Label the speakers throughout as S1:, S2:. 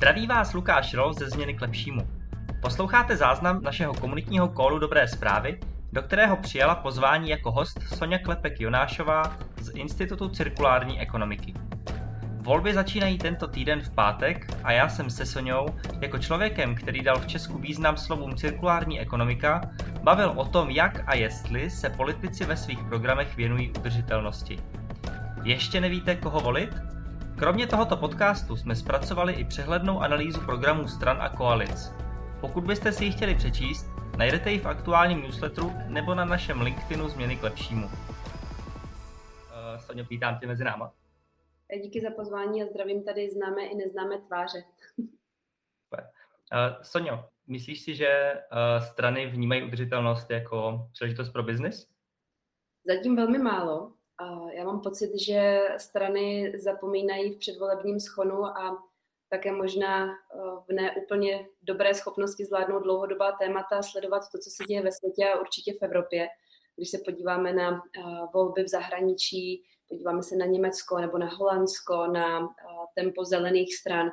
S1: Zdraví vás Lukáš Rol ze Změny k lepšímu. Posloucháte záznam našeho komunitního kólu Dobré zprávy, do kterého přijala pozvání jako host Sonja Klepek-Jonášová z Institutu cirkulární ekonomiky. Volby začínají tento týden v pátek a já jsem se Soňou, jako člověkem, který dal v Česku význam slovům cirkulární ekonomika, bavil o tom, jak a jestli se politici ve svých programech věnují udržitelnosti. Ještě nevíte, koho volit? Kromě tohoto podcastu jsme zpracovali i přehlednou analýzu programů stran a koalic. Pokud byste si ji chtěli přečíst, najdete ji v aktuálním newsletteru nebo na našem LinkedInu Změny k lepšímu. Uh, Sonio, vítám tě mezi náma.
S2: Díky za pozvání a zdravím tady známé i neznámé tváře.
S1: Uh, Sonio, myslíš si, že uh, strany vnímají udržitelnost jako příležitost pro biznis?
S2: Zatím velmi málo. Já mám pocit, že strany zapomínají v předvolebním schonu a také možná v neúplně dobré schopnosti zvládnout dlouhodobá témata, sledovat to, co se děje ve světě a určitě v Evropě. Když se podíváme na volby v zahraničí, podíváme se na Německo nebo na Holandsko, na tempo zelených stran,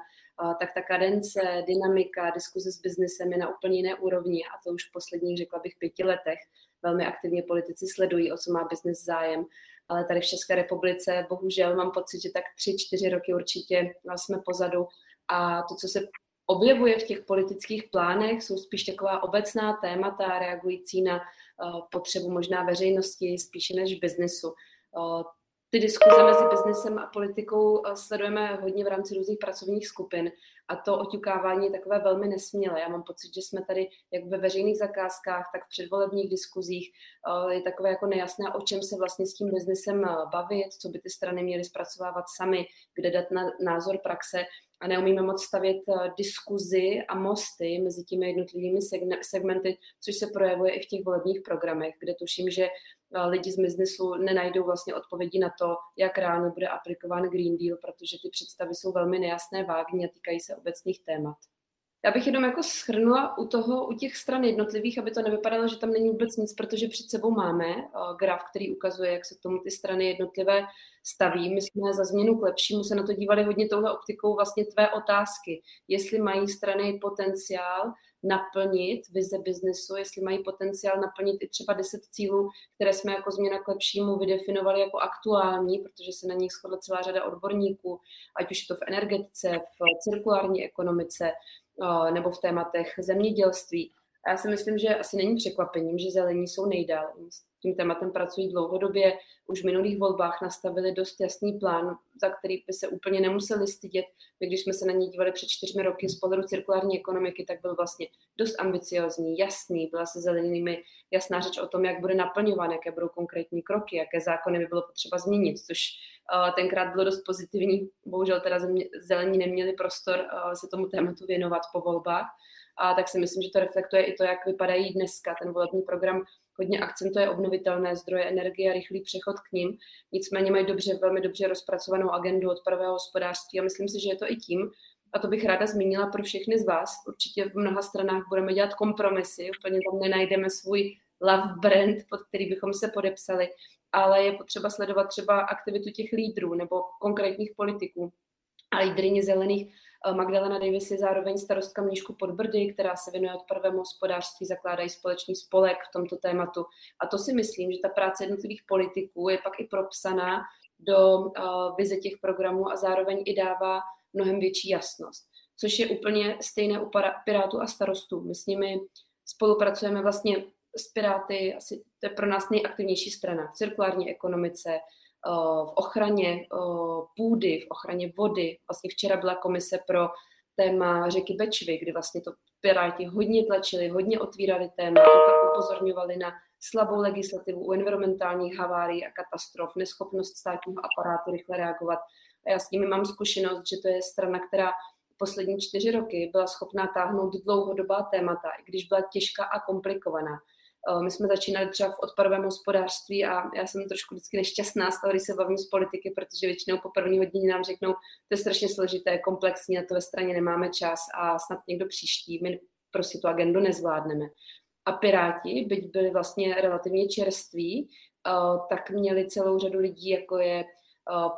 S2: tak ta kadence, dynamika, diskuze s biznesem je na úplně jiné úrovni a to už v posledních, řekla bych, pěti letech. Velmi aktivně politici sledují, o co má biznes zájem ale tady v České republice bohužel mám pocit, že tak tři, čtyři roky určitě jsme pozadu a to, co se objevuje v těch politických plánech, jsou spíš taková obecná témata reagující na uh, potřebu možná veřejnosti spíše než biznesu. Ty diskuze mezi biznesem a politikou uh, sledujeme hodně v rámci různých pracovních skupin a to oťukávání je takové velmi nesmělé. Já mám pocit, že jsme tady jak ve veřejných zakázkách, tak v předvolebních diskuzích eh, je takové jako nejasné, o čem se vlastně s tím biznesem eh, bavit, co by ty strany měly zpracovávat sami, kde dát na názor praxe a neumíme moc stavět eh, diskuzi a mosty mezi těmi jednotlivými segmenty, což se projevuje i v těch volebních programech, kde tuším, že lidi z biznesu nenajdou vlastně odpovědi na to, jak reálně bude aplikován Green Deal, protože ty představy jsou velmi nejasné, vágní a týkají se obecných témat. Já bych jenom jako schrnula u toho, u těch stran jednotlivých, aby to nevypadalo, že tam není vůbec nic, protože před sebou máme uh, graf, který ukazuje, jak se k tomu ty strany jednotlivé staví. My jsme za změnu k lepšímu se na to dívali hodně touhle optikou vlastně tvé otázky, jestli mají strany potenciál naplnit vize biznesu, jestli mají potenciál naplnit i třeba 10 cílů, které jsme jako změna k lepšímu vydefinovali jako aktuální, protože se na nich shodla celá řada odborníků, ať už je to v energetice, v cirkulární ekonomice eh, nebo v tématech zemědělství. A já si myslím, že asi není překvapením, že zelení jsou nejdál tím tématem pracují dlouhodobě, už v minulých volbách nastavili dost jasný plán, za který by se úplně nemuseli stydět. My, když jsme se na něj dívali před čtyřmi roky z pohledu cirkulární ekonomiky, tak byl vlastně dost ambiciozní, jasný, byla se zelenými jasná řeč o tom, jak bude naplňován, jaké budou konkrétní kroky, jaké zákony by bylo potřeba změnit, což uh, tenkrát bylo dost pozitivní. Bohužel teda zelení neměli prostor uh, se tomu tématu věnovat po volbách. A tak si myslím, že to reflektuje i to, jak vypadají dneska. Ten volební program hodně akcentuje obnovitelné zdroje energie a rychlý přechod k ním. Nicméně mají dobře, velmi dobře rozpracovanou agendu odpadového hospodářství a myslím si, že je to i tím, a to bych ráda zmínila pro všechny z vás. Určitě v mnoha stranách budeme dělat kompromisy, úplně tam nenajdeme svůj love brand, pod který bychom se podepsali, ale je potřeba sledovat třeba aktivitu těch lídrů nebo konkrétních politiků. A lídryně zelených Magdalena Davis je zároveň starostka Mnížku Podbrdy, která se věnuje odpadovému hospodářství, zakládají společný spolek v tomto tématu. A to si myslím, že ta práce jednotlivých politiků je pak i propsaná do uh, vize těch programů a zároveň i dává mnohem větší jasnost. Což je úplně stejné u Pirátů a starostů. My s nimi spolupracujeme vlastně s Piráty, asi to je pro nás nejaktivnější strana v cirkulární ekonomice, v ochraně půdy, v ochraně vody. Vlastně včera byla komise pro téma řeky Bečvy, kdy vlastně to Piráti hodně tlačili, hodně otvírali téma, upozorňovali na slabou legislativu u environmentálních havárií a katastrof, neschopnost státního aparátu rychle reagovat. A já s nimi mám zkušenost, že to je strana, která poslední čtyři roky byla schopná táhnout dlouhodobá témata, i když byla těžká a komplikovaná. Eh, my jsme začínali třeba v odpadovém hospodářství a já jsem trošku vždycky nešťastná z toho, když se bavím z politiky, protože většinou po první hodině nám řeknou, to je strašně složité, komplexní, a to ve straně nemáme čas a snad někdo příští, my prostě tu agendu nezvládneme. A Piráti, byť byli vlastně relativně čerství, eh, tak měli celou řadu lidí, jako je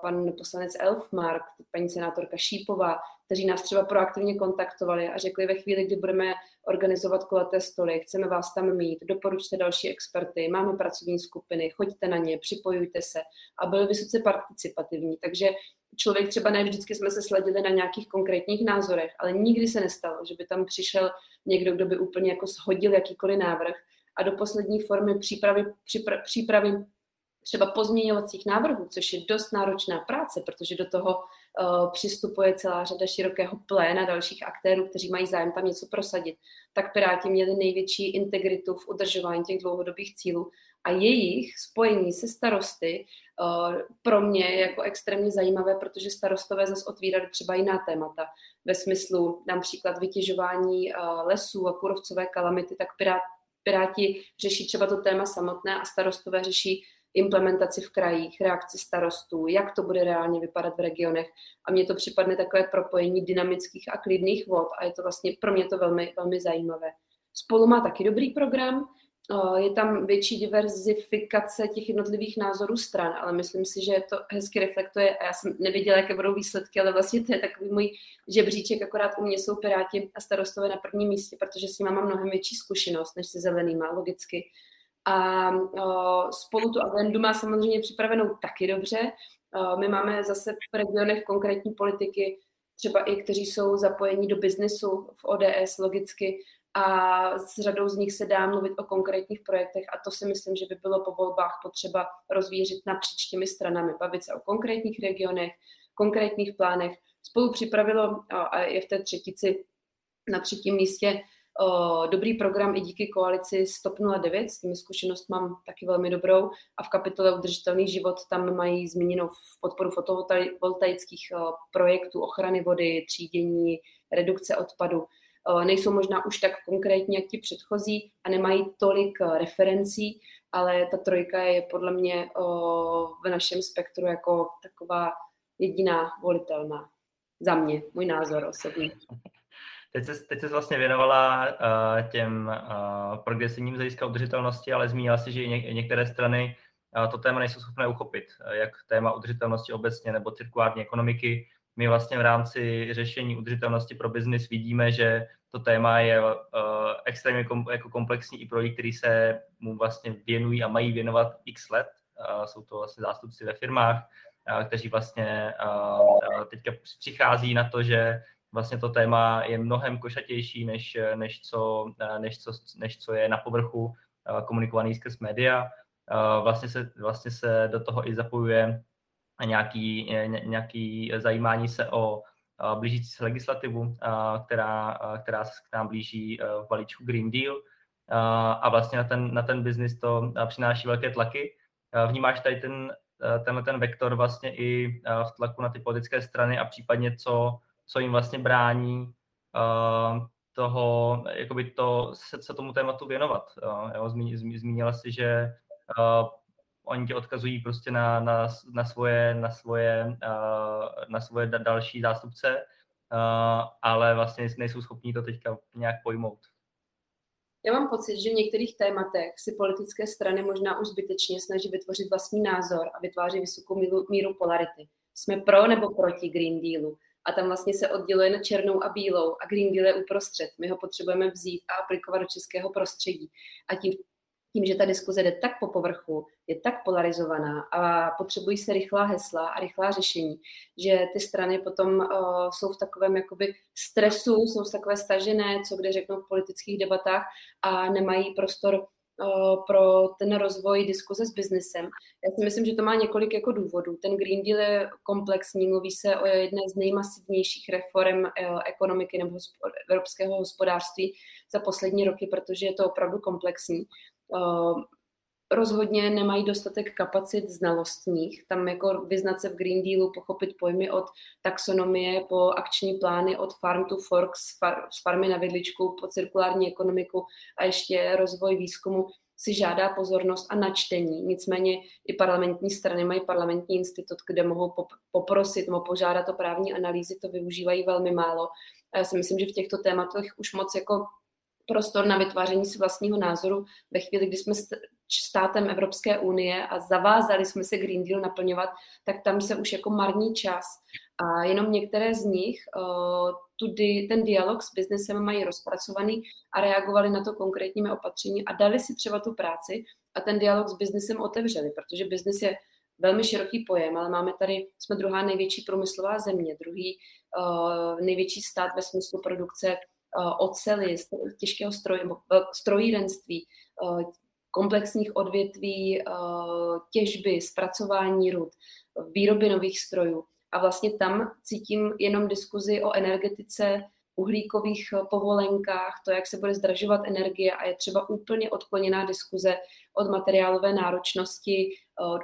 S2: pan poslanec Elfmark, paní senátorka Šípová, kteří nás třeba proaktivně kontaktovali a řekli ve chvíli, kdy budeme organizovat kulaté stoly, chceme vás tam mít, doporučte další experty, máme pracovní skupiny, choďte na ně, připojujte se a byli vysoce participativní. Takže člověk třeba ne vždycky jsme se sledili na nějakých konkrétních názorech, ale nikdy se nestalo, že by tam přišel někdo, kdo by úplně jako shodil jakýkoliv návrh a do poslední formy přípravy, připra, přípravy třeba pozměňovacích návrhů, což je dost náročná práce, protože do toho přistupuje celá řada širokého pléna dalších aktérů, kteří mají zájem tam něco prosadit, tak Piráti měli největší integritu v udržování těch dlouhodobých cílů a jejich spojení se starosty uh, pro mě je jako extrémně zajímavé, protože starostové zase otvírali třeba jiná témata. Ve smyslu například vytěžování uh, lesů a kurovcové kalamity, tak pirát, Piráti řeší třeba to téma samotné a starostové řeší implementaci v krajích, reakci starostů, jak to bude reálně vypadat v regionech. A mně to připadne takové propojení dynamických a klidných vod a je to vlastně pro mě to velmi, velmi zajímavé. Spolu má taky dobrý program, je tam větší diverzifikace těch jednotlivých názorů stran, ale myslím si, že to hezky reflektuje, a já jsem neviděla, jaké budou výsledky, ale vlastně to je takový můj žebříček, akorát u mě jsou Piráti a starostové na prvním místě, protože s nimi mám mnohem větší zkušenost než se zelenýma, logicky. A spolu tu agendu má samozřejmě připravenou taky dobře. My máme zase v regionech konkrétní politiky, třeba i kteří jsou zapojeni do biznesu v ODS logicky a s řadou z nich se dá mluvit o konkrétních projektech a to si myslím, že by bylo po volbách potřeba rozvířit napříč těmi stranami, bavit se o konkrétních regionech, konkrétních plánech. Spolu připravilo a je v té třetici na třetím místě dobrý program i díky koalici Stop 09, s tím zkušenost mám taky velmi dobrou a v kapitole Udržitelný život tam mají zmíněnou podporu fotovoltaických projektů ochrany vody, třídění, redukce odpadu. Nejsou možná už tak konkrétní, jak ti předchozí a nemají tolik referencí, ale ta trojka je podle mě v našem spektru jako taková jediná volitelná. Za mě, můj názor osobní.
S1: Teď se, teď se vlastně věnovala uh, těm uh, progresivním zajistka udržitelnosti, ale zmínila si, že ně, některé strany uh, to téma nejsou schopné uchopit, uh, jak téma udržitelnosti obecně nebo cirkulární ekonomiky. My vlastně v rámci řešení udržitelnosti pro biznis vidíme, že to téma je uh, extrémně kom, jako komplexní i pro lidi, kteří se mu vlastně věnují a mají věnovat x let. Uh, jsou to vlastně zástupci ve firmách, kteří vlastně teďka přichází na to, že vlastně to téma je mnohem košatější, než, než, co, než, co, než co je na povrchu eh, komunikovaný skrz média. Eh, vlastně se, vlastně se do toho i zapojuje nějaký, nějaký zajímání se o eh, blížící se legislativu, která, která se k nám blíží v balíčku Green Deal a vlastně na ten, na ten biznis to přináší velké tlaky. Vnímáš tady ten, tenhle ten vektor vlastně i v tlaku na ty politické strany a případně co, co jim vlastně brání uh, toho, jakoby to, se, se tomu tématu věnovat. Uh, jo, zmí, zmí, zmínila si, že uh, oni tě odkazují prostě na, na, na svoje, na svoje, uh, na svoje další zástupce, uh, ale vlastně nejsou schopní to teďka nějak pojmout.
S2: Já mám pocit, že v některých tématech si politické strany možná už zbytečně snaží vytvořit vlastní názor a vytváří vysokou míru polarity. Jsme pro nebo proti Green Dealu? A tam vlastně se odděluje na černou a bílou a Green Deal je uprostřed. My ho potřebujeme vzít a aplikovat do českého prostředí. A tím, tím, že ta diskuze jde tak po povrchu, je tak polarizovaná a potřebují se rychlá hesla a rychlá řešení, že ty strany potom uh, jsou v takovém jakoby stresu, jsou v takové stažené, co kde řeknou v politických debatách a nemají prostor pro ten rozvoj diskuze s biznesem. Já si myslím, že to má několik jako důvodů. Ten Green Deal je komplexní, mluví se o jedné z nejmasivnějších reform e, ekonomiky nebo evropského hospodářství za poslední roky, protože je to opravdu komplexní rozhodně nemají dostatek kapacit znalostních. Tam jako vyznat se v Green Dealu, pochopit pojmy od taxonomie po akční plány, od farm to fork, z, far, z farmy na vidličku po cirkulární ekonomiku a ještě rozvoj výzkumu si žádá pozornost a načtení. Nicméně i parlamentní strany mají parlamentní institut, kde mohou poprosit, mohou požádat o právní analýzy, to využívají velmi málo. A já si myslím, že v těchto tématech už moc jako prostor na vytváření si vlastního názoru ve chvíli, kdy jsme státem Evropské unie a zavázali jsme se Green Deal naplňovat, tak tam se už jako marní čas. A jenom některé z nich uh, tudy, ten dialog s biznesem mají rozpracovaný a reagovali na to konkrétními opatření a dali si třeba tu práci a ten dialog s biznesem otevřeli, protože biznes je velmi široký pojem, ale máme tady, jsme druhá největší průmyslová země, druhý uh, největší stát ve smyslu produkce uh, ocely, těžkého stroje, uh, strojírenství, uh, komplexních odvětví těžby, zpracování rud, výroby nových strojů. A vlastně tam cítím jenom diskuzi o energetice, uhlíkových povolenkách, to, jak se bude zdražovat energie a je třeba úplně odkloněná diskuze od materiálové náročnosti,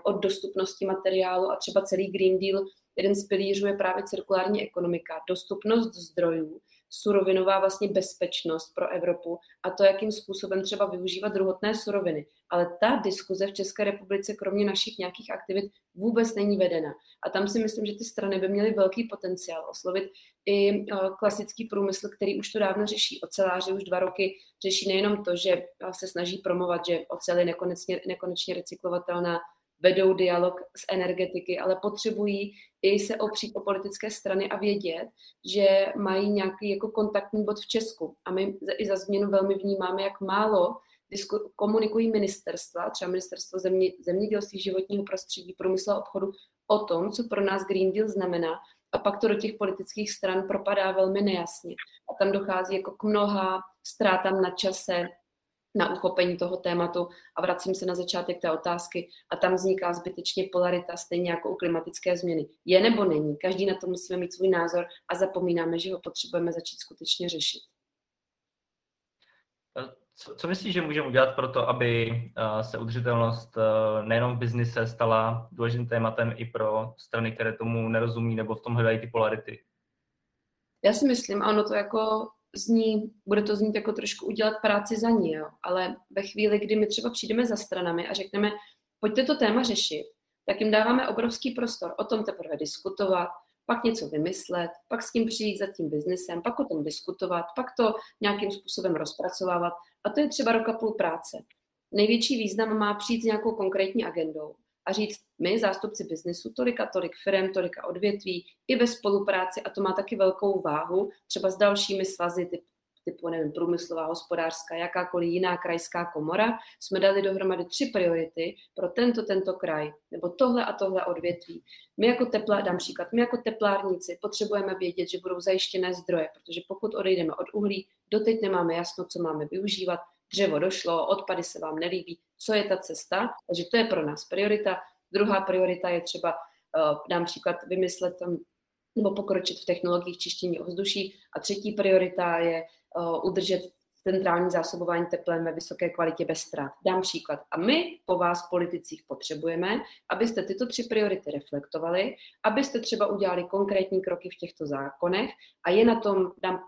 S2: od dostupnosti materiálu a třeba celý Green Deal, jeden z pilířů je právě cirkulární ekonomika, dostupnost zdrojů, surovinová vlastně bezpečnost pro Evropu a to, jakým způsobem třeba využívat druhotné suroviny. Ale ta diskuze v České republice, kromě našich nějakých aktivit, vůbec není vedena. A tam si myslím, že ty strany by měly velký potenciál oslovit i eh, klasický průmysl, který už to dávno řeší. Oceláři už dva roky řeší nejenom to, že eh, se snaží promovat, že ocel je nekonečně, nekonečně recyklovatelná, vedou dialog z energetiky, ale potřebují i se opřít o politické strany a vědět, že mají nějaký jako kontaktní bod v Česku. A my i za změnu velmi vnímáme, jak málo komunikují ministerstva, třeba ministerstvo země, zemědělství, životního prostředí, průmyslu a obchodu, o tom, co pro nás Green Deal znamená. A pak to do těch politických stran propadá velmi nejasně. A tam dochází jako k mnoha ztrátám na čase, na uchopení toho tématu a vracím se na začátek té otázky a tam vzniká zbytečně polarita, stejně jako u klimatické změny. Je nebo není, každý na to musíme mít svůj názor a zapomínáme, že ho potřebujeme začít skutečně řešit.
S1: Co, co myslíš, že můžeme udělat pro to, aby uh, se udržitelnost uh, nejenom v biznise stala důležitým tématem i pro strany, které tomu nerozumí nebo v tom hledají ty polarity?
S2: Já si myslím, ano, to jako zní, bude to znít jako trošku udělat práci za ní, jo. ale ve chvíli, kdy my třeba přijdeme za stranami a řekneme, pojďte to téma řešit, tak jim dáváme obrovský prostor o tom teprve diskutovat, pak něco vymyslet, pak s tím přijít za tím biznesem, pak o tom diskutovat, pak to nějakým způsobem rozpracovávat. A to je třeba roka půl práce. Největší význam má přijít s nějakou konkrétní agendou a říct, my, zástupci biznesu, tolika, tolik firm, tolika odvětví, i ve spolupráci, a to má taky velkou váhu, třeba s dalšími svazy typ, typu, nevím, průmyslová, hospodářská, jakákoliv jiná krajská komora, jsme dali dohromady tři priority pro tento, tento kraj, nebo tohle a tohle odvětví. My jako teplá, dám příklad, my jako teplárníci potřebujeme vědět, že budou zajištěné zdroje, protože pokud odejdeme od uhlí, doteď nemáme jasno, co máme využívat, dřevo došlo, odpady se vám nelíbí, co je ta cesta, takže to je pro nás priorita. Druhá priorita je třeba, uh, dám příklad, vymyslet tam nebo pokročit v technologiích čištění ovzduší. A třetí priorita je uh, udržet centrální zásobování teplem ve vysoké kvalitě bez ztrát. Dám příklad. A my po vás, politicích, potřebujeme, abyste tyto tři priority reflektovali, abyste třeba udělali konkrétní kroky v těchto zákonech a je na tom, dám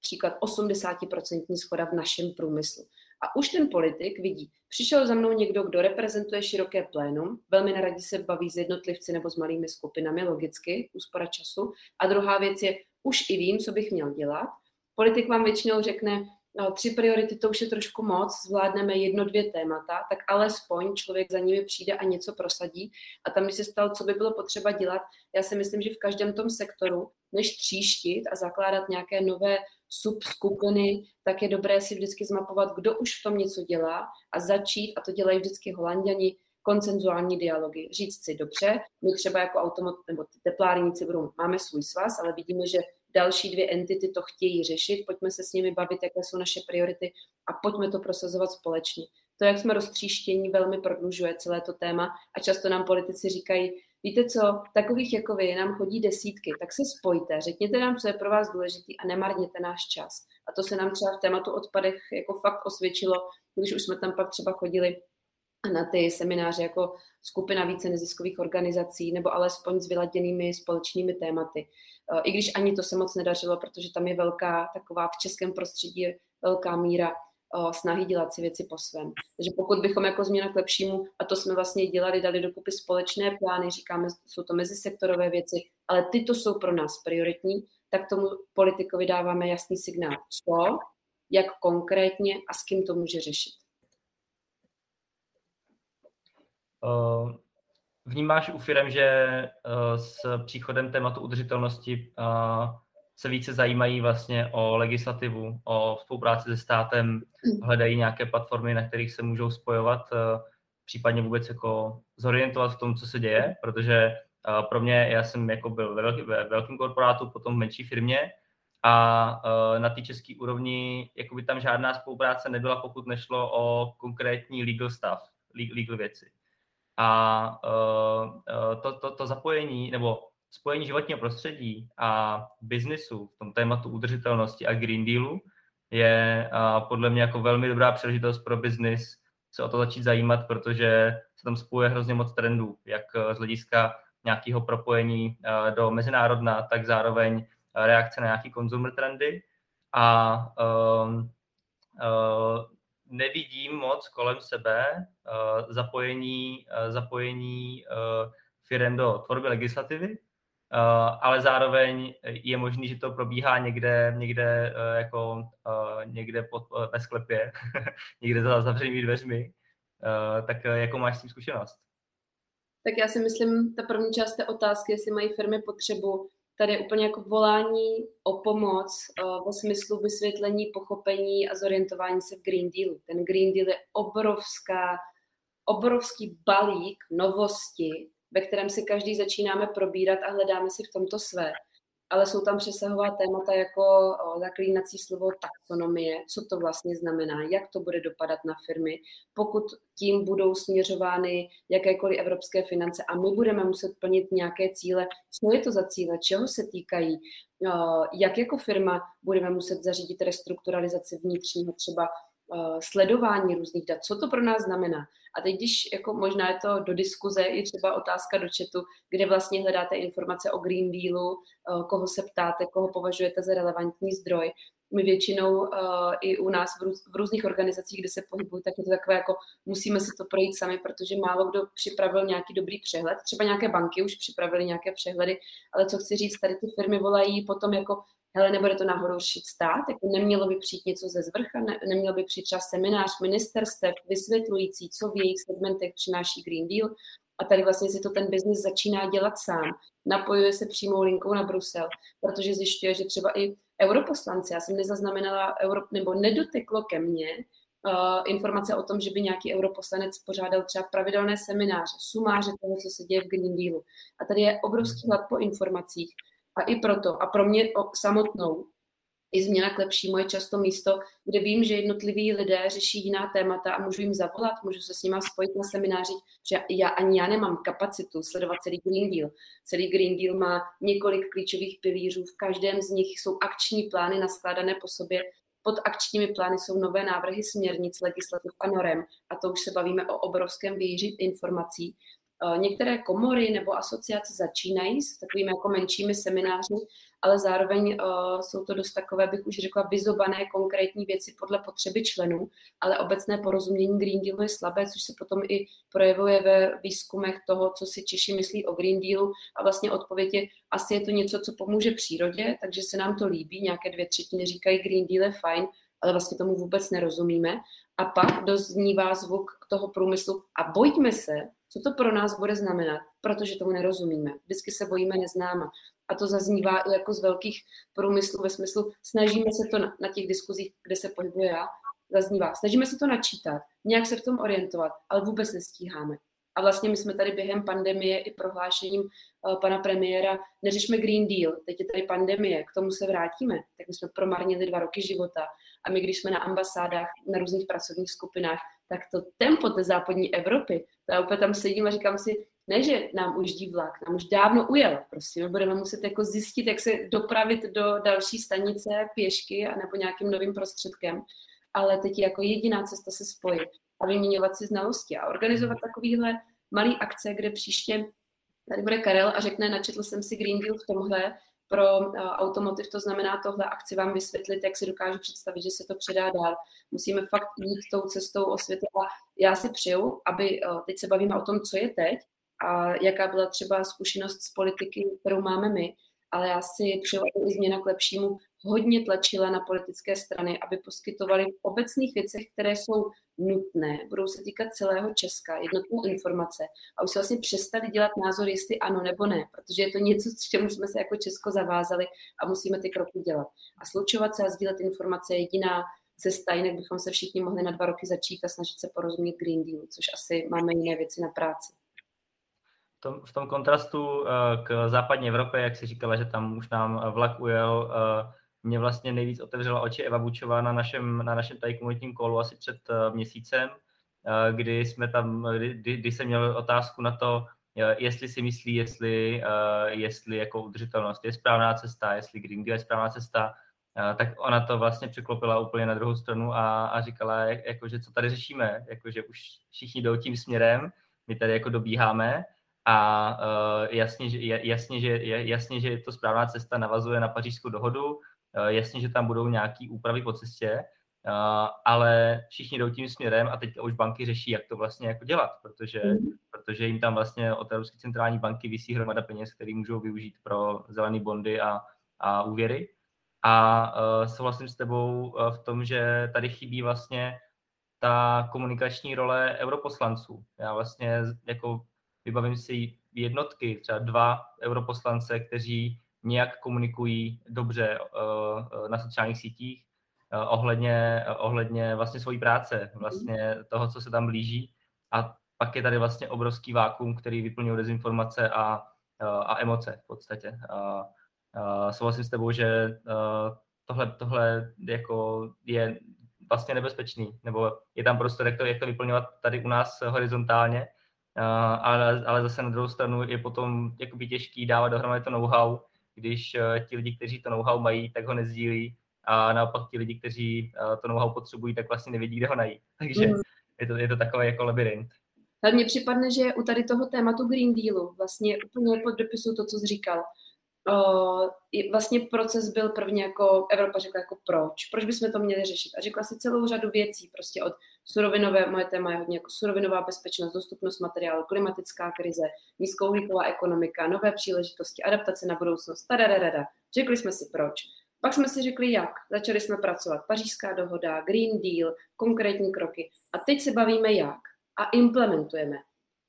S2: příklad, 80% schoda v našem průmyslu. A už ten politik vidí, přišel za mnou někdo, kdo reprezentuje široké plénum, velmi naradí se baví s jednotlivci nebo s malými skupinami, logicky, úspora času. A druhá věc je, už i vím, co bych měl dělat. Politik vám většinou řekne, no, tři priority to už je trošku moc, zvládneme jedno, dvě témata, tak alespoň člověk za nimi přijde a něco prosadí. A tam, když se stalo, co by bylo potřeba dělat, já si myslím, že v každém tom sektoru, než tříštit a zakládat nějaké nové subskupiny, tak je dobré si vždycky zmapovat, kdo už v tom něco dělá a začít, a to dělají vždycky holanděni, koncenzuální dialogy. Říct si, dobře, my třeba jako automat, nebo teplárníci budou, máme svůj svaz, ale vidíme, že další dvě entity to chtějí řešit, pojďme se s nimi bavit, jaké jsou naše priority a pojďme to prosazovat společně. To, jak jsme roztříštění, velmi prodlužuje celé to téma a často nám politici říkají, víte co, takových jako vy nám chodí desítky, tak se spojte, řekněte nám, co je pro vás důležitý a nemarněte náš čas. A to se nám třeba v tématu odpadech jako fakt osvědčilo, když už jsme tam pak třeba chodili na ty semináře jako skupina více neziskových organizací nebo alespoň s vyladěnými společnými tématy. Eh, I když ani to se moc nedařilo, protože tam je velká taková v českém prostředí velká míra snahy dělat si věci po svém. Takže pokud bychom jako změna k lepšímu, a to jsme vlastně dělali, dali dokupy společné plány, říkáme, jsou to mezisektorové věci, ale tyto jsou pro nás prioritní, tak tomu politikovi dáváme jasný signál, co, jak konkrétně a s kým to může řešit.
S1: Vnímáš u firm, že s příchodem tématu udržitelnosti se více zajímají vlastně o legislativu, o spolupráci se státem, hledají nějaké platformy, na kterých se můžou spojovat, případně vůbec jako zorientovat v tom, co se děje, protože pro mě, já jsem jako byl ve, velký, ve velkém korporátu, potom v menší firmě a na té české úrovni jako by tam žádná spolupráce nebyla, pokud nešlo o konkrétní legal stav, legal věci. A to, to, to zapojení, nebo spojení životního prostředí a biznisu v tom tématu udržitelnosti a Green Dealu je podle mě jako velmi dobrá příležitost pro biznis se o to začít zajímat, protože se tam spojuje hrozně moc trendů, jak z hlediska nějakého propojení do mezinárodna, tak zároveň reakce na nějaký consumer trendy. A uh, nevidím moc kolem sebe uh, zapojení, uh, zapojení uh, firm do tvorby legislativy, ale zároveň je možný, že to probíhá někde, někde uh, jako uh, někde pod, ve sklepě, někde za zavřenými dveřmi. Tak jako máš s tím zkušenost?
S2: Tak já si myslím, ta první část té otázky, jestli mají firmy potřebu, tady je úplně jako volání o pomoc ve smyslu vysvětlení, pochopení a zorientování se v Green Dealu. Ten Green Deal je obrovská, obrovský balík novosti, ve kterém si každý začínáme probírat a hledáme si v tomto své. Ale jsou tam přesahová témata jako zaklínací slovo taxonomie, co to vlastně znamená, jak to bude dopadat na firmy, pokud tím budou směřovány jakékoliv evropské finance a my budeme muset plnit nějaké cíle. Co je to za cíle, čeho se týkají, jak jako firma budeme muset zařídit restrukturalizaci vnitřního třeba uh, sledování různých dat, co to pro nás znamená. A teď, když jako možná je to do diskuze, je třeba otázka do chatu, kde vlastně hledáte informace o Green Dealu, uh, koho se ptáte, koho považujete za relevantní zdroj. My většinou uh, i u nás v, růz, v různých organizacích, kde se pohybují, tak je to takové jako musíme si to projít sami, protože málo kdo připravil nějaký dobrý přehled. Třeba nějaké banky už připravili nějaké přehledy, ale co chci říct, tady ty firmy volají potom jako hele, nebude to náhodou šít stát, jako nemělo by přijít něco ze zvrcha, ne, nemělo by přijít třeba seminář ministerstev vysvětlující, co v jejich segmentech přináší Green Deal a tady vlastně si to ten biznis začíná dělat sám. Napojuje se přímou linkou na Brusel, protože zjišťuje, že třeba i europoslanci, já jsem nezaznamenala, euro, nebo nedoteklo ke mně uh, informace o tom, že by nějaký europoslanec pořádal třeba pravidelné semináře, sumáře toho, co se děje v Green Dealu. A tady je obrovský hlad po informacích a i proto, a pro mě samotnou, i změna k lepšímu je často místo, kde vím, že jednotliví lidé řeší jiná témata a můžu jim zavolat, můžu se s nimi spojit na seminářích, že já ani já nemám kapacitu sledovat celý Green Deal. Celý Green Deal má několik klíčových pilířů, v každém z nich jsou akční plány naskládané po sobě, pod akčními plány jsou nové návrhy směrnic, legislativ a norem a to už se bavíme o obrovském výři informací některé komory nebo asociace začínají s takovými jako menšími semináři, ale zároveň uh, jsou to dost takové, bych už řekla, vyzobané konkrétní věci podle potřeby členů, ale obecné porozumění Green Dealu je slabé, což se potom i projevuje ve výzkumech toho, co si Češi myslí o Green Dealu a vlastně odpověď je, asi je to něco, co pomůže přírodě, takže se nám to líbí, nějaké dvě třetiny říkají Green Deal je fajn, ale vlastně tomu vůbec nerozumíme. A pak doznívá zvuk toho průmyslu a bojíme se, co to pro nás bude znamenat, protože tomu nerozumíme. Vždycky se bojíme neznáma. A to zaznívá i jako z velkých průmyslů ve smyslu, snažíme se to na, na těch diskuzích, kde se pohybuje já, zaznívá. Snažíme se to načítat, nějak se v tom orientovat, ale vůbec nestíháme. A vlastně my jsme tady během pandemie i prohlášením uh, pana premiéra, neřešme Green Deal, teď je tady pandemie, k tomu se vrátíme. Tak my jsme promarnili dva roky života. A my, když jsme na ambasádách, na různých pracovních skupinách, tak to tempo té západní Evropy, to já úplně tam sedím a říkám si, ne, že nám ujíždí vlak, nám už dávno ujel. Prostě my budeme muset jako zjistit, jak se dopravit do další stanice pěšky a nebo nějakým novým prostředkem. Ale teď jako jediná cesta se spojit a vyměňovat si znalosti a organizovat takovýhle malý akce, kde příště tady bude Karel a řekne, načetl jsem si Green Deal v tomhle, pro uh, automotiv to znamená tohle a chci vám vysvětlit, jak si dokážu představit, že se to předá dál. Musíme fakt jít tou cestou osvěty a já si přeju, aby, uh, teď se bavíme o tom, co je teď a jaká byla třeba zkušenost z politiky, kterou máme my, ale já si přeju, aby změna k lepšímu hodně tlačila na politické strany, aby poskytovali v obecných věcech, které jsou nutné, budou se týkat celého Česka, jednotné informace a už se vlastně přestali dělat názor, jestli ano nebo ne, protože je to něco, s čemu jsme se jako Česko zavázali a musíme ty kroky dělat. A sloučovat se a sdílet informace je jediná cesta, jinak bychom se všichni mohli na dva roky začít a snažit se porozumět Green Deal, což asi máme jiné věci na práci.
S1: V tom, v tom kontrastu eh, k západní Evropě, jak si říkala, že tam už nám vlak ujel, eh, mě vlastně nejvíc otevřela oči Eva Bučová na našem, na našem tady komunitním kolu asi před uh, měsícem, uh, kdy jsme tam, kdy, kdy jsem měl otázku na to, uh, jestli si myslí, jestli, jestli jako udržitelnost je správná cesta, jestli Green Deal je správná cesta, tak ona to vlastně překlopila úplně na druhou stranu a, a říkala, jako, že co tady řešíme, jako, že už všichni jdou tím směrem, my tady jako dobíháme a jasně, že, jasně, že, jasně, že je to správná cesta, navazuje na pařížskou dohodu, Eh, jasně, že tam budou nějaké úpravy po cestě, eh, ale všichni jdou tím směrem a teď už banky řeší, jak to vlastně jako dělat, protože, mm. protože jim tam vlastně od Evropské centrální banky vysí hromada peněz, které můžou využít pro zelené bondy a, a úvěry. A uh, souhlasím s tebou v tom, že tady chybí vlastně ta komunikační role europoslanců. Já vlastně jako vybavím si jednotky, třeba dva europoslance, kteří nějak komunikují dobře uh, na sociálních sítích uh, ohledně, ohledně vlastně svojí práce, vlastně toho, co se tam blíží. A pak je tady vlastně obrovský vákum, který vyplňuje dezinformace a, a emoce v podstatě. A, a souhlasím s tebou, že tohle, tohle jako je vlastně nebezpečný, nebo je tam prostor, jak to, jak to vyplňovat tady u nás horizontálně, ale, ale zase na druhou stranu je potom jakoby těžký dávat dohromady to know-how, když uh, ti lidi, kteří to know-how mají, tak ho nezdílí a naopak ti lidi, kteří uh, to know-how potřebují, tak vlastně nevědí, kde ho najít. Takže mm. je, to, je to takový jako labirint.
S2: Ale mně připadne, že u tady toho tématu Green Dealu vlastně úplně podopisu to, co jsi říkal vlastně proces byl prvně jako, Evropa řekla jako proč, proč bychom to měli řešit? A řekla si celou řadu věcí, prostě od surovinové, moje téma je hodně jako surovinová bezpečnost, dostupnost materiálu, klimatická krize, nízkouhlíková ekonomika, nové příležitosti, adaptace na budoucnost, tadadadada. Řekli jsme si proč. Pak jsme si řekli jak, začali jsme pracovat, pařížská dohoda, Green Deal, konkrétní kroky. A teď se bavíme jak. A implementujeme.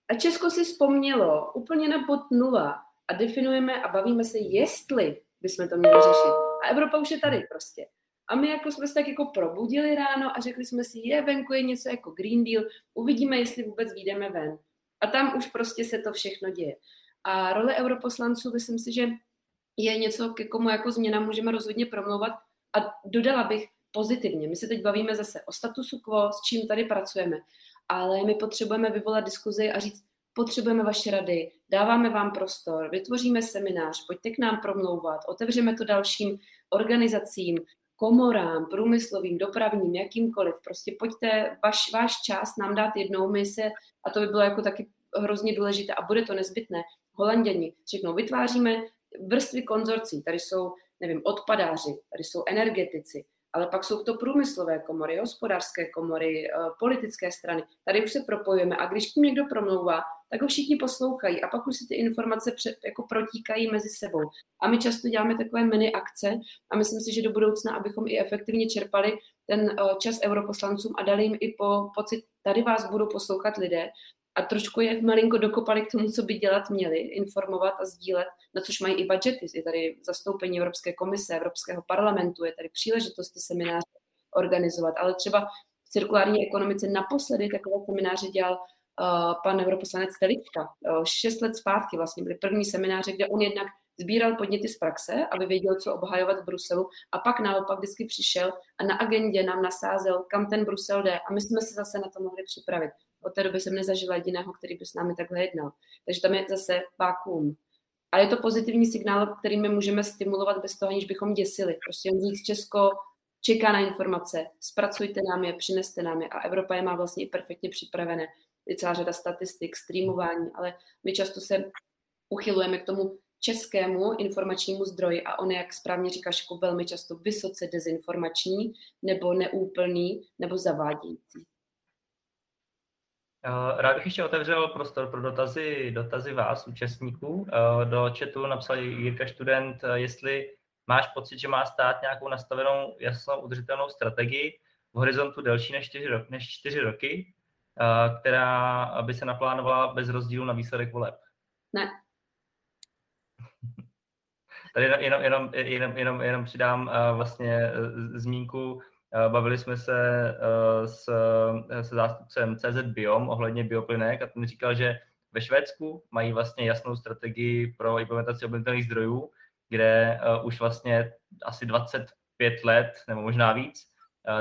S2: A Česko si vzpomnělo úplně na bod nula, a definujeme a bavíme se, jestli bychom to měli řešit. A Evropa už je tady prostě. A my jako jsme se tak jako probudili ráno a řekli jsme si, je venku je něco jako Green Deal, uvidíme, jestli vůbec vyjdeme ven. A tam už prostě se to všechno děje. A role europoslanců, myslím si, že je něco, ke komu jako změna můžeme rozhodně promlouvat. A dodala bych pozitivně. My se teď bavíme zase o statusu quo, s čím tady pracujeme, ale my potřebujeme vyvolat diskuzi a říct, potřebujeme vaše rady, dáváme vám prostor, vytvoříme seminář, pojďte k nám promlouvat, otevřeme to dalším organizacím, komorám, průmyslovým, dopravním, jakýmkoliv. Prostě pojďte, vaš, váš čas nám dát jednou, my se, a to by bylo jako taky hrozně důležité a bude to nezbytné, holanděni řeknou, vytváříme vrstvy konzorcí, tady jsou, nevím, odpadáři, tady jsou energetici, ale pak jsou to průmyslové komory, hospodářské komory, eh, politické strany. Tady už se propojujeme a když tím někdo promlouvá, tak ho všichni poslouchají a pak už si ty informace před, jako protíkají mezi sebou. A my často děláme takové mini akce a myslím si, že do budoucna, abychom i efektivně čerpali ten eh, čas europoslancům a dali jim i po pocit, tady vás budou poslouchat lidé, a trošku je malinko dokopali k tomu, co by dělat měli, informovat a sdílet, na což mají i budžety. Je tady zastoupení Evropské komise, Evropského parlamentu, je tady příležitost ty semináře organizovat, ale třeba v cirkulární ekonomice naposledy takové semináře dělal pan europoslanec Telička. Uh, šest let zpátky vlastně byly první semináře, kde on jednak sbíral podněty z praxe, aby věděl, co obhajovat v Bruselu a pak naopak vždycky přišel a na agendě nám nasázel, kam ten Brusel jde a my jsme se zase na to mohli připravit. Od té doby jsem nezažila jediného, který by s námi takhle jednal. Takže tam je zase vákuum. A je to pozitivní signál, který my můžeme stimulovat bez toho, aniž bychom děsili. Prostě jen říct Česko čeká na informace, zpracujte nám je, přineste nám je a Evropa je má vlastně i perfektně připravené. Je celá řada statistik, streamování, ale my často se uchylujeme k tomu českému informačnímu zdroji a on je, jak správně říkáš, jako velmi často vysoce dezinformační nebo neúplný nebo zavádějící.
S1: Eh, rád bych ještě otevřel prostor pro dotazy, dotazy vás, účastníků. Eh, do chatu napsal Jirka Student, eh, jestli máš pocit, že má stát nějakou nastavenou jasnou udržitelnou strategii v horizontu delší než čtyři, než roky, která by se naplánovala bez rozdílu na výsledek voleb?
S2: Ne.
S1: Tady jenom, jenom, jenom, jenom, jenom přidám uh, vlastně uh, zmínku. Bavili jsme se s, se zástupcem CZ Biom ohledně bioplynek a ten říkal, že ve Švédsku mají vlastně jasnou strategii pro implementaci obnovitelných zdrojů, kde už vlastně asi 25 let nebo možná víc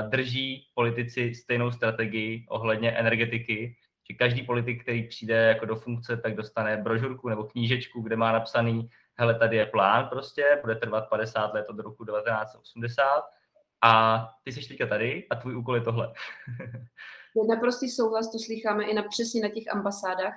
S1: drží politici stejnou strategii ohledně energetiky, že každý politik, který přijde jako do funkce, tak dostane brožurku nebo knížečku, kde má napsaný, hele, tady je plán prostě, bude trvat 50 let od roku 1980 a ty jsi teďka tady a tvůj úkol je tohle.
S2: Naprostý souhlas, to slycháme i na, přesně na těch ambasádách.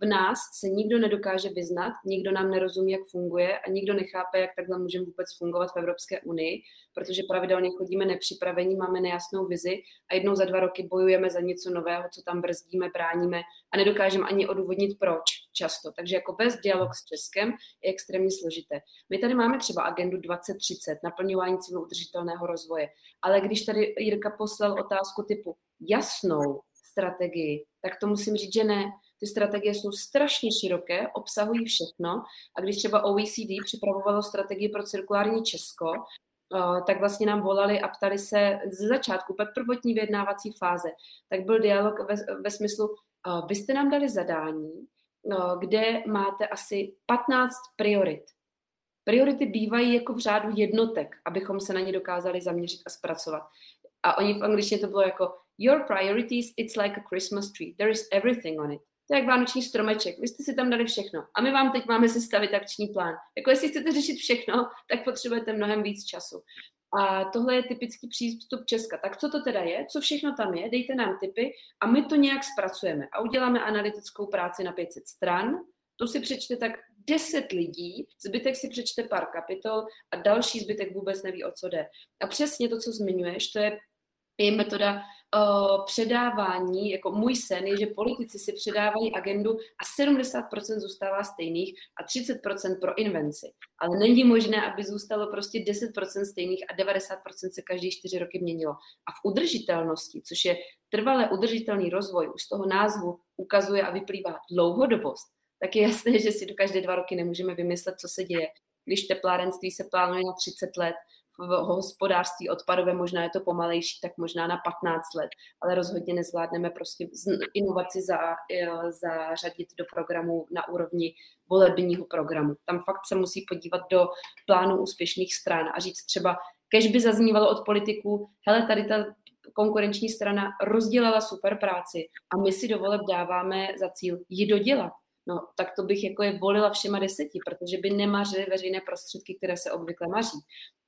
S2: V nás se nikdo nedokáže vyznat, nikdo nám nerozumí, jak funguje a nikdo nechápe, jak takhle můžeme vůbec fungovat v Evropské unii, protože pravidelně chodíme nepřipravení, máme nejasnou vizi a jednou za dva roky bojujeme za něco nového, co tam brzdíme, bráníme a nedokážeme ani odůvodnit proč často. Takže jako bez dialog s Českem je extrémně složité. My tady máme třeba agendu 2030, naplňování cílů udržitelného rozvoje, ale když tady Jirka poslal otázku typu, jasnou strategii, tak to musím říct, že ne. Ty strategie jsou strašně široké, obsahují všechno a když třeba OECD připravovalo strategii pro cirkulární Česko, eh, tak vlastně nám volali a ptali se ze začátku, pak prvotní vyjednávací fáze, tak byl dialog ve, ve smyslu, eh, vy jste nám dali zadání, eh, kde máte asi 15 priorit. Priority bývají jako v řádu jednotek, abychom se na ně dokázali zaměřit a zpracovat. A oni v angličtině to bylo jako Your priorities, it's like a Christmas tree. There is everything on it. To je jak vánoční stromeček. Vy jste si tam dali všechno. A my vám teď máme sestavit akční plán. Jako jestli chcete řešit všechno, tak potřebujete mnohem víc času. A tohle je typický přístup Česka. Tak co to teda je? Co všechno tam je? Dejte nám tipy a my to nějak zpracujeme. A uděláme analytickou práci na 500 stran. Tu si přečte tak 10 lidí, zbytek si přečte pár kapitol a další zbytek vůbec neví, o co jde. A přesně to, co zmiňuješ, to je je metoda předávání, jako můj sen je, že politici si předávají agendu a 70% zůstává stejných a 30% pro invenci. Ale není možné, aby zůstalo prostě 10% stejných a 90% se každý čtyři roky měnilo. A v udržitelnosti, což je trvalé udržitelný rozvoj, už z toho názvu ukazuje a vyplývá dlouhodobost, tak je jasné, že si do každé dva roky nemůžeme vymyslet, co se děje. Když teplárenství se plánuje na 30 let, v hospodářství odpadové, možná je to pomalejší, tak možná na 15 let, ale rozhodně nezvládneme prostě inovaci za, e, zařadit do programu na úrovni volebního programu. Tam fakt se musí podívat do plánu úspěšných stran a říct třeba, kež by zaznívalo od politiků, hele, tady ta konkurenční strana rozdělala super práci a my si do voleb dáváme za cíl ji dodělat no tak to bych jako je volila všema deseti, protože by nemařili veřejné prostředky, které se obvykle maří.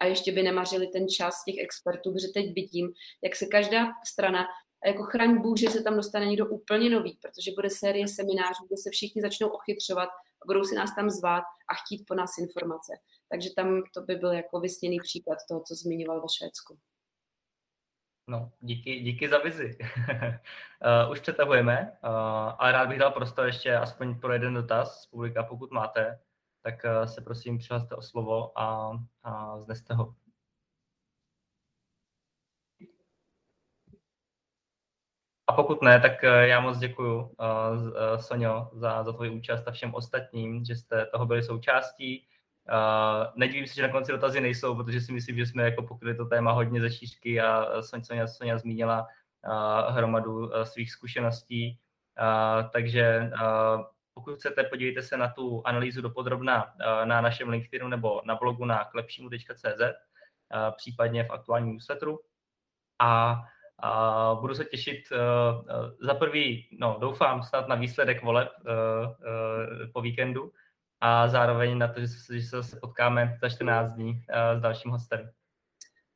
S2: A ještě by nemařili ten čas těch expertů, protože teď vidím, jak se každá strana a jako chraň Bůh, že se tam dostane někdo úplně nový, protože bude série seminářů, kde se všichni začnou ochytřovat a budou si nás tam zvát a chtít po nás informace. Takže tam to by byl jako vysněný příklad toho, co zmiňoval ve Švédsku.
S1: No, díky, díky za vizi. uh, už přetahujeme, uh, ale rád bych dal prostor ještě aspoň pro jeden dotaz z publika, pokud máte, tak uh, se prosím přihlaste o slovo a, a zneste ho. A pokud ne, tak já moc děkuji, Sonio, za, za tvoji účast a všem ostatním, že jste toho byli součástí. Uh, nedivím se, že na konci dotazy nejsou, protože si myslím, že jsme jako pokryli to téma hodně ze šířky a Sonja, Sonja zmínila uh, hromadu uh, svých zkušeností. Uh, takže uh, pokud chcete, podívejte se na tu analýzu dopodrobna uh, na našem LinkedInu nebo na blogu na klepšímu.cz, uh, případně v aktuálním newsletteru. A a budu se těšit uh, uh, za prvý, no doufám snad na výsledek voleb uh, uh, po víkendu, a zároveň na to, že se, že se zase potkáme za 14 dní uh, s dalším hostem.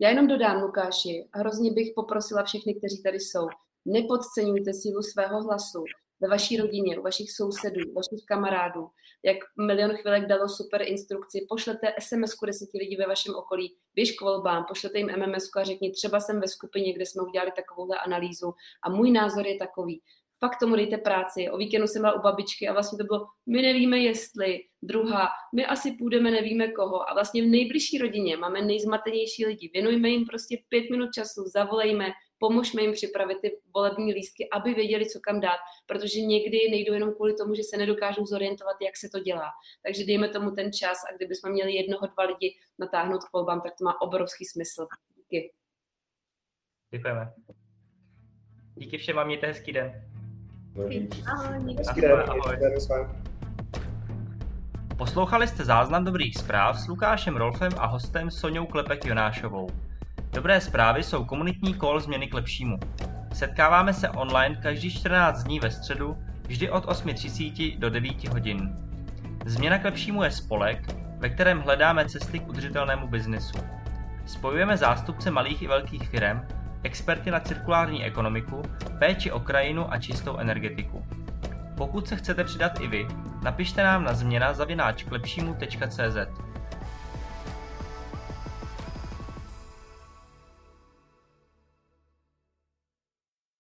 S2: Já jenom dodám, Lukáši, hrozně bych poprosila všechny, kteří tady jsou, nepodceňujte sílu svého hlasu ve vaší rodině, u vašich sousedů, u vašich kamarádů. Jak Milion chvilek dalo super instrukci, pošlete SMS-ku deseti lidí ve vašem okolí, běž k volbám, pošlete jim MMS a řekni, třeba jsem ve skupině, kde jsme udělali takovouhle analýzu a můj názor je takový fakt tomu dejte práci. O víkendu jsem byla u babičky a vlastně to bylo, my nevíme jestli, druhá, my asi půjdeme, nevíme koho. A vlastně v nejbližší rodině máme nejzmatenější lidi. Věnujme jim prostě pět minut času, zavolejme, pomožme jim připravit ty volební lístky, aby věděli, co kam dát, protože někdy nejdou jenom kvůli tomu, že se nedokážou zorientovat, jak se to dělá. Takže dejme tomu ten čas a kdybychom měli jednoho, dva lidi natáhnout k volbám, tak to má obrovský smysl. Díky.
S1: Děkujeme. Díky všem a mějte
S2: hezký den.
S1: Ahoj. Poslouchali jste záznam dobrých zpráv s Lukášem Rolfem a hostem Soňou Klepek Jonášovou. Dobré zprávy jsou komunitní kol změny k lepšímu. Setkáváme se online každý 14 dní ve středu, vždy od 8.30 do 9 hodin. Změna k lepšímu je spolek, ve kterém hledáme cesty k udržitelnému biznesu. Spojujeme zástupce malých i velkých firm, experty na cirkulární ekonomiku, péči o krajinu a čistou energetiku. Pokud se chcete přidat i vy, napište nám na změna zavináč k lepšímu.cz.